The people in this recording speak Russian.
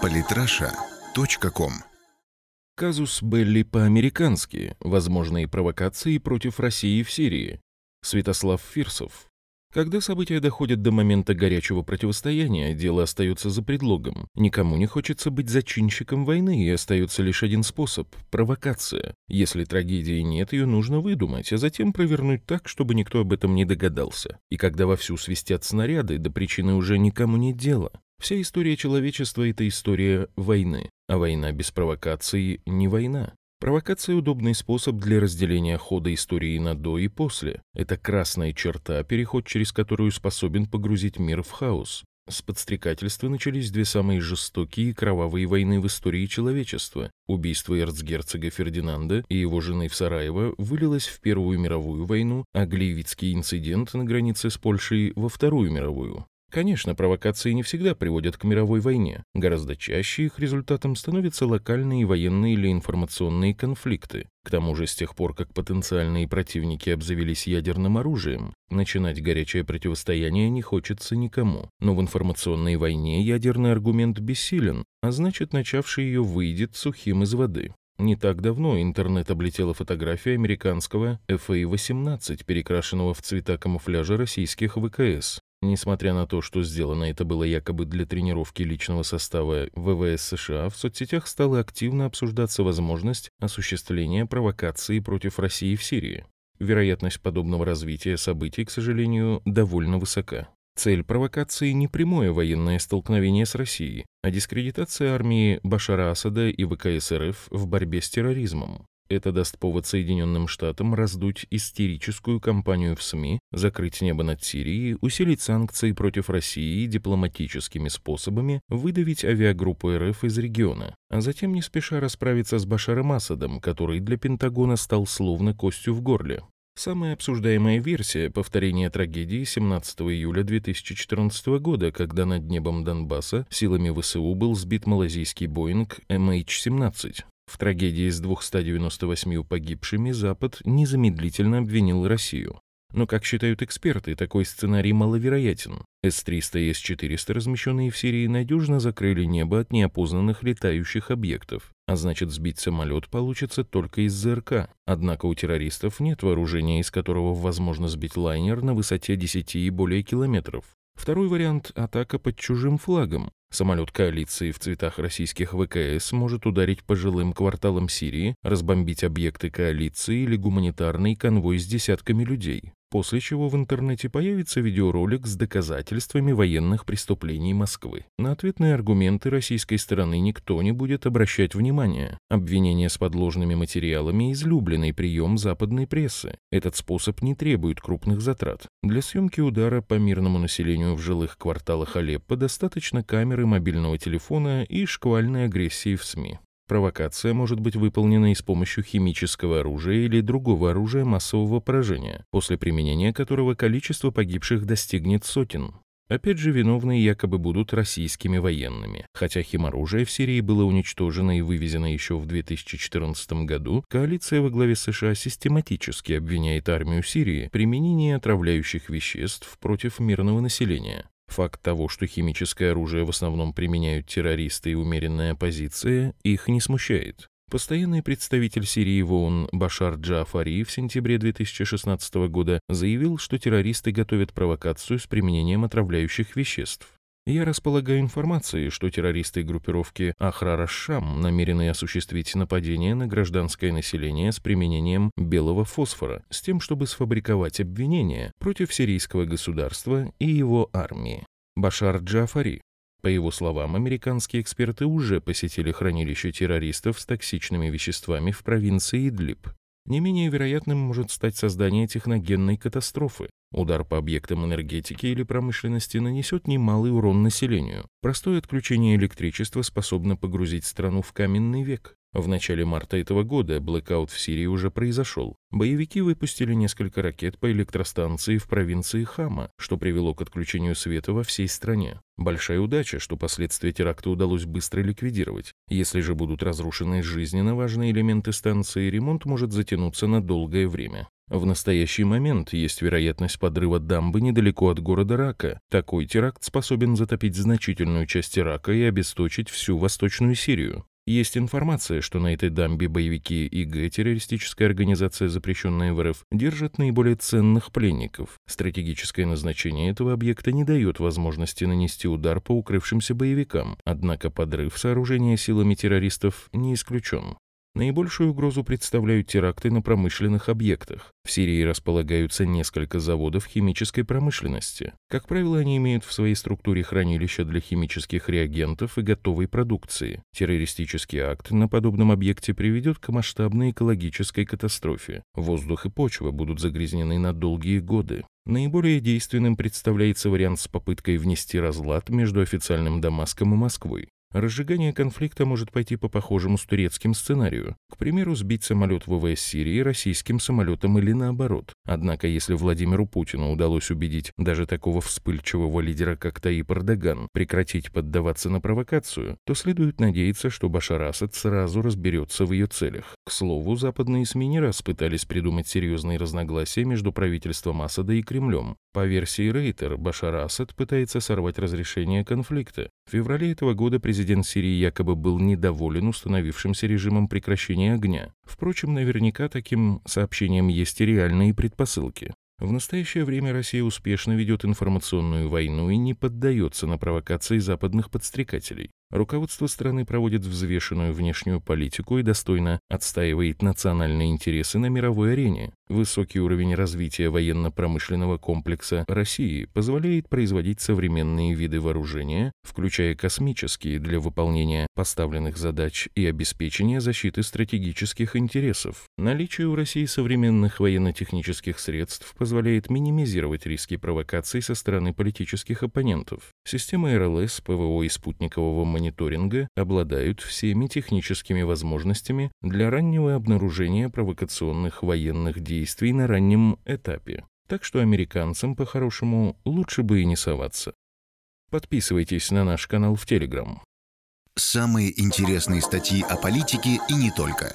Политраша.ком Казус Белли по-американски. Возможные провокации против России в Сирии. Святослав Фирсов. Когда события доходят до момента горячего противостояния, дело остается за предлогом. Никому не хочется быть зачинщиком войны, и остается лишь один способ – провокация. Если трагедии нет, ее нужно выдумать, а затем провернуть так, чтобы никто об этом не догадался. И когда вовсю свистят снаряды, до причины уже никому нет дела. Вся история человечества – это история войны, а война без провокации – не война. Провокация – удобный способ для разделения хода истории на «до» и «после». Это красная черта, переход через которую способен погрузить мир в хаос. С подстрекательства начались две самые жестокие и кровавые войны в истории человечества. Убийство эрцгерцога Фердинанда и его жены в Сараево вылилось в Первую мировую войну, а Глейвицкий инцидент на границе с Польшей – во Вторую мировую. Конечно, провокации не всегда приводят к мировой войне. Гораздо чаще их результатом становятся локальные военные или информационные конфликты. К тому же, с тех пор, как потенциальные противники обзавелись ядерным оружием, начинать горячее противостояние не хочется никому. Но в информационной войне ядерный аргумент бессилен, а значит, начавший ее выйдет сухим из воды. Не так давно интернет облетела фотография американского FA-18, перекрашенного в цвета камуфляжа российских ВКС. Несмотря на то, что сделано это было якобы для тренировки личного состава ВВС США, в соцсетях стала активно обсуждаться возможность осуществления провокации против России в Сирии. Вероятность подобного развития событий, к сожалению, довольно высока. Цель провокации не прямое военное столкновение с Россией, а дискредитация армии Башара Асада и ВКС РФ в борьбе с терроризмом. Это даст повод Соединенным Штатам раздуть истерическую кампанию в СМИ, закрыть небо над Сирией, усилить санкции против России дипломатическими способами выдавить авиагруппу РФ из региона, а затем не спеша расправиться с Башаром Асадом, который для Пентагона стал словно костью в горле. Самая обсуждаемая версия – повторение трагедии 17 июля 2014 года, когда над небом Донбасса силами ВСУ был сбит малазийский Боинг MH17. В трагедии с 298 погибшими Запад незамедлительно обвинил Россию. Но, как считают эксперты, такой сценарий маловероятен. С-300 и С-400, размещенные в Сирии, надежно закрыли небо от неопознанных летающих объектов. А значит, сбить самолет получится только из ЗРК. Однако у террористов нет вооружения, из которого возможно сбить лайнер на высоте 10 и более километров. Второй вариант – атака под чужим флагом. Самолет коалиции в цветах российских ВКС может ударить по жилым кварталам Сирии, разбомбить объекты коалиции или гуманитарный конвой с десятками людей после чего в интернете появится видеоролик с доказательствами военных преступлений Москвы. На ответные аргументы российской стороны никто не будет обращать внимания. Обвинение с подложными материалами – излюбленный прием западной прессы. Этот способ не требует крупных затрат. Для съемки удара по мирному населению в жилых кварталах Алеппо достаточно камеры мобильного телефона и шквальной агрессии в СМИ. Провокация может быть выполнена и с помощью химического оружия или другого оружия массового поражения, после применения которого количество погибших достигнет сотен. Опять же, виновные якобы будут российскими военными. Хотя химоружие в Сирии было уничтожено и вывезено еще в 2014 году, коалиция во главе США систематически обвиняет армию Сирии в применении отравляющих веществ против мирного населения. Факт того, что химическое оружие в основном применяют террористы и умеренная оппозиция, их не смущает. Постоянный представитель Сирии в ООН Башар Джафари в сентябре 2016 года заявил, что террористы готовят провокацию с применением отравляющих веществ. Я располагаю информацией, что террористы группировки Ахрара Шам намерены осуществить нападение на гражданское население с применением белого фосфора, с тем, чтобы сфабриковать обвинения против сирийского государства и его армии. Башар Джафари. По его словам, американские эксперты уже посетили хранилище террористов с токсичными веществами в провинции Идлиб. Не менее вероятным может стать создание техногенной катастрофы. Удар по объектам энергетики или промышленности нанесет немалый урон населению. Простое отключение электричества способно погрузить страну в каменный век. В начале марта этого года блэкаут в Сирии уже произошел. Боевики выпустили несколько ракет по электростанции в провинции Хама, что привело к отключению света во всей стране. Большая удача, что последствия теракта удалось быстро ликвидировать. Если же будут разрушены жизненно важные элементы станции, ремонт может затянуться на долгое время. В настоящий момент есть вероятность подрыва дамбы недалеко от города Рака. Такой теракт способен затопить значительную часть Ирака и обесточить всю Восточную Сирию. Есть информация, что на этой дамбе боевики ИГ, террористическая организация, запрещенная в РФ, держат наиболее ценных пленников. Стратегическое назначение этого объекта не дает возможности нанести удар по укрывшимся боевикам, однако подрыв сооружения силами террористов не исключен. Наибольшую угрозу представляют теракты на промышленных объектах. В Сирии располагаются несколько заводов химической промышленности. Как правило, они имеют в своей структуре хранилища для химических реагентов и готовой продукции. Террористический акт на подобном объекте приведет к масштабной экологической катастрофе. Воздух и почва будут загрязнены на долгие годы. Наиболее действенным представляется вариант с попыткой внести разлад между официальным Дамаском и Москвой. Разжигание конфликта может пойти по похожему с турецким сценарию. К примеру, сбить самолет ВВС Сирии российским самолетом или наоборот. Однако, если Владимиру Путину удалось убедить даже такого вспыльчивого лидера, как Таип Эрдоган, прекратить поддаваться на провокацию, то следует надеяться, что Башар Асад сразу разберется в ее целях. К слову, западные СМИ не раз пытались придумать серьезные разногласия между правительством Асада и Кремлем. По версии Рейтер, Башар Асад пытается сорвать разрешение конфликта. В феврале этого года президент Сирии якобы был недоволен установившимся режимом прекращения огня. Впрочем, наверняка таким сообщением есть и реальные предпосылки. В настоящее время Россия успешно ведет информационную войну и не поддается на провокации западных подстрекателей. Руководство страны проводит взвешенную внешнюю политику и достойно отстаивает национальные интересы на мировой арене. Высокий уровень развития военно-промышленного комплекса России позволяет производить современные виды вооружения, включая космические для выполнения поставленных задач и обеспечения защиты стратегических интересов. Наличие у России современных военно-технических средств позволяет минимизировать риски провокаций со стороны политических оппонентов. Система РЛС, ПВО и спутникового мониторинга обладают всеми техническими возможностями для раннего обнаружения провокационных военных действий на раннем этапе. Так что американцам, по-хорошему, лучше бы и не соваться. Подписывайтесь на наш канал в Телеграм. Самые интересные статьи о политике и не только.